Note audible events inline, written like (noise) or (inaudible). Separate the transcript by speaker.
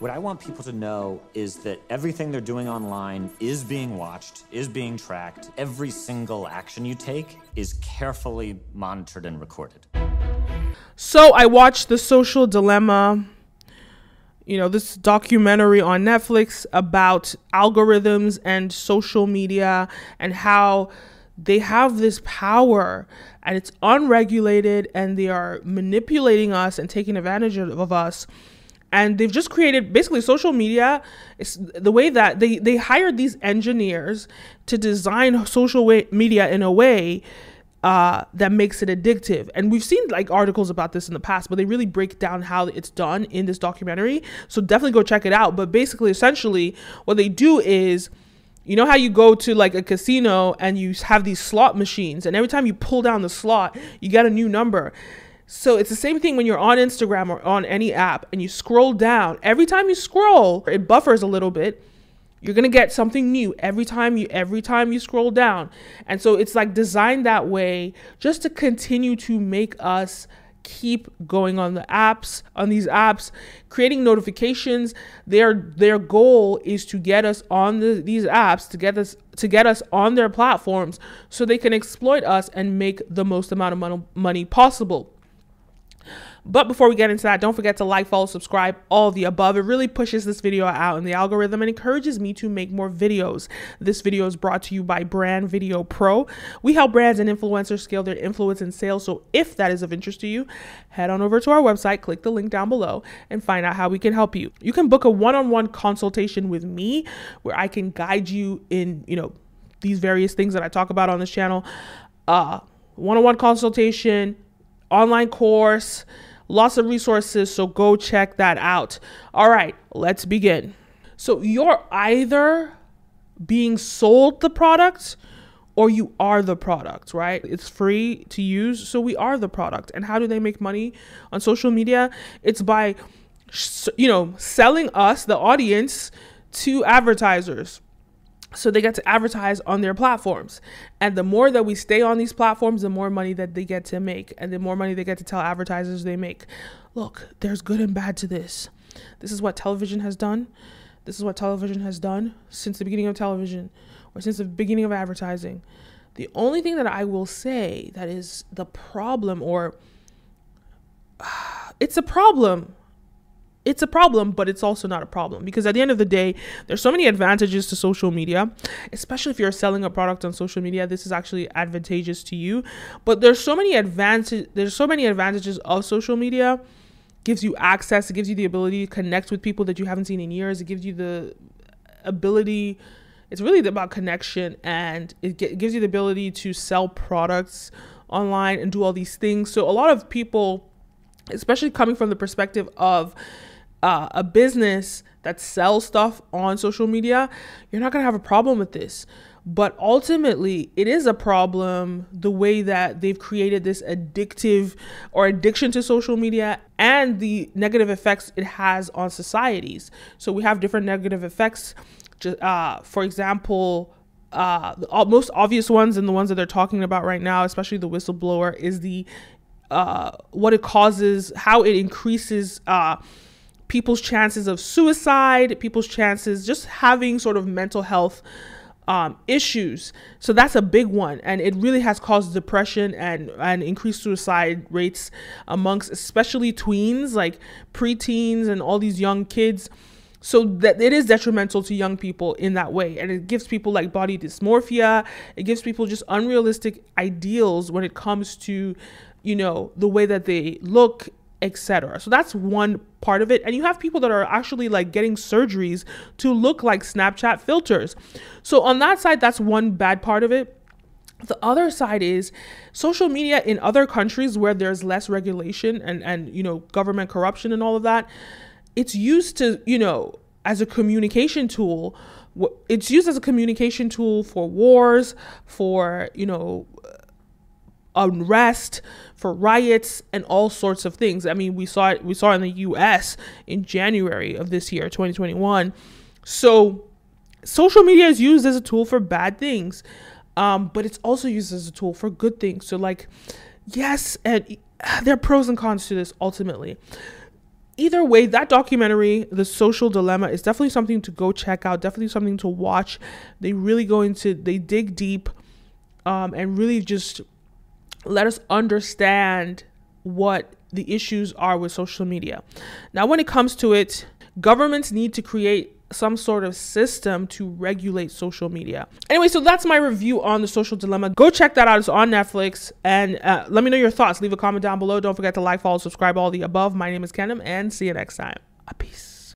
Speaker 1: What I want people to know is that everything they're doing online is being watched, is being tracked. Every single action you take is carefully monitored and recorded.
Speaker 2: So I watched The Social Dilemma, you know, this documentary on Netflix about algorithms and social media and how they have this power and it's unregulated and they are manipulating us and taking advantage of us and they've just created basically social media is the way that they they hired these engineers to design social way, media in a way uh, that makes it addictive. And we've seen like articles about this in the past, but they really break down how it's done in this documentary. So definitely go check it out. But basically, essentially, what they do is you know how you go to like a casino and you have these slot machines, and every time you pull down the slot, you get a new number. So it's the same thing when you're on Instagram or on any app and you scroll down. Every time you scroll, it buffers a little bit. You're going to get something new every time you every time you scroll down. And so it's like designed that way just to continue to make us keep going on the apps on these apps creating notifications their their goal is to get us on the, these apps to get us to get us on their platforms so they can exploit us and make the most amount of money possible but before we get into that, don't forget to like, follow, subscribe, all the above. It really pushes this video out in the algorithm and encourages me to make more videos. This video is brought to you by Brand Video Pro. We help brands and influencers scale their influence and sales. So if that is of interest to you, head on over to our website, click the link down below, and find out how we can help you. You can book a one-on-one consultation with me where I can guide you in, you know, these various things that I talk about on this channel. Uh, one-on-one consultation, online course, Lots of resources, so go check that out. All right, let's begin. So you're either being sold the product or you are the product, right? It's free to use, so we are the product. And how do they make money on social media? It's by you know, selling us the audience to advertisers so they get to advertise on their platforms. And the more that we stay on these platforms the more money that they get to make and the more money they get to tell advertisers they make. Look there's good and bad to this. This is what television has done. This is what television has done since the beginning of television or since the beginning of advertising. The only thing that i will say that is the problem or uh, (sighs) it's a problem it's a problem, but it's also not a problem because at the end of the day, there's so many advantages to social media, especially if you're selling a product on social media. This is actually advantageous to you, but there's so many advantage there's so many advantages of social media. gives you access, it gives you the ability to connect with people that you haven't seen in years. It gives you the ability it's really about connection and it, it gives you the ability to sell products online and do all these things. So a lot of people especially coming from the perspective of uh, a business that sells stuff on social media, you're not going to have a problem with this. But ultimately, it is a problem the way that they've created this addictive or addiction to social media and the negative effects it has on societies. So we have different negative effects. Uh, for example, uh, the most obvious ones and the ones that they're talking about right now, especially the whistleblower, is the uh, what it causes, how it increases uh, people's chances of suicide, people's chances just having sort of mental health um, issues. So that's a big one, and it really has caused depression and and increased suicide rates amongst especially tweens, like preteens, and all these young kids. So that it is detrimental to young people in that way, and it gives people like body dysmorphia. It gives people just unrealistic ideals when it comes to, you know, the way that they look etc. So that's one part of it. And you have people that are actually like getting surgeries to look like Snapchat filters. So on that side, that's one bad part of it. The other side is social media in other countries where there's less regulation and and you know government corruption and all of that. It's used to, you know, as a communication tool. It's used as a communication tool for wars, for, you know, unrest, for riots, and all sorts of things. I mean, we saw it. We saw it in the U.S. in January of this year, 2021. So, social media is used as a tool for bad things, um, but it's also used as a tool for good things. So, like, yes, and (sighs) there are pros and cons to this ultimately. either way, that documentary, The Social Dilemma, is definitely something to go check out. Definitely something to watch. They really go into, they dig deep, um, and really just let us understand what the issues are with social media. Now, when it comes to it, governments need to create some sort of system to regulate social media. Anyway, so that's my review on the social dilemma. Go check that out. It's on Netflix. And uh, let me know your thoughts. Leave a comment down below. Don't forget to like, follow, subscribe, all the above. My name is Kenim, and see you next time.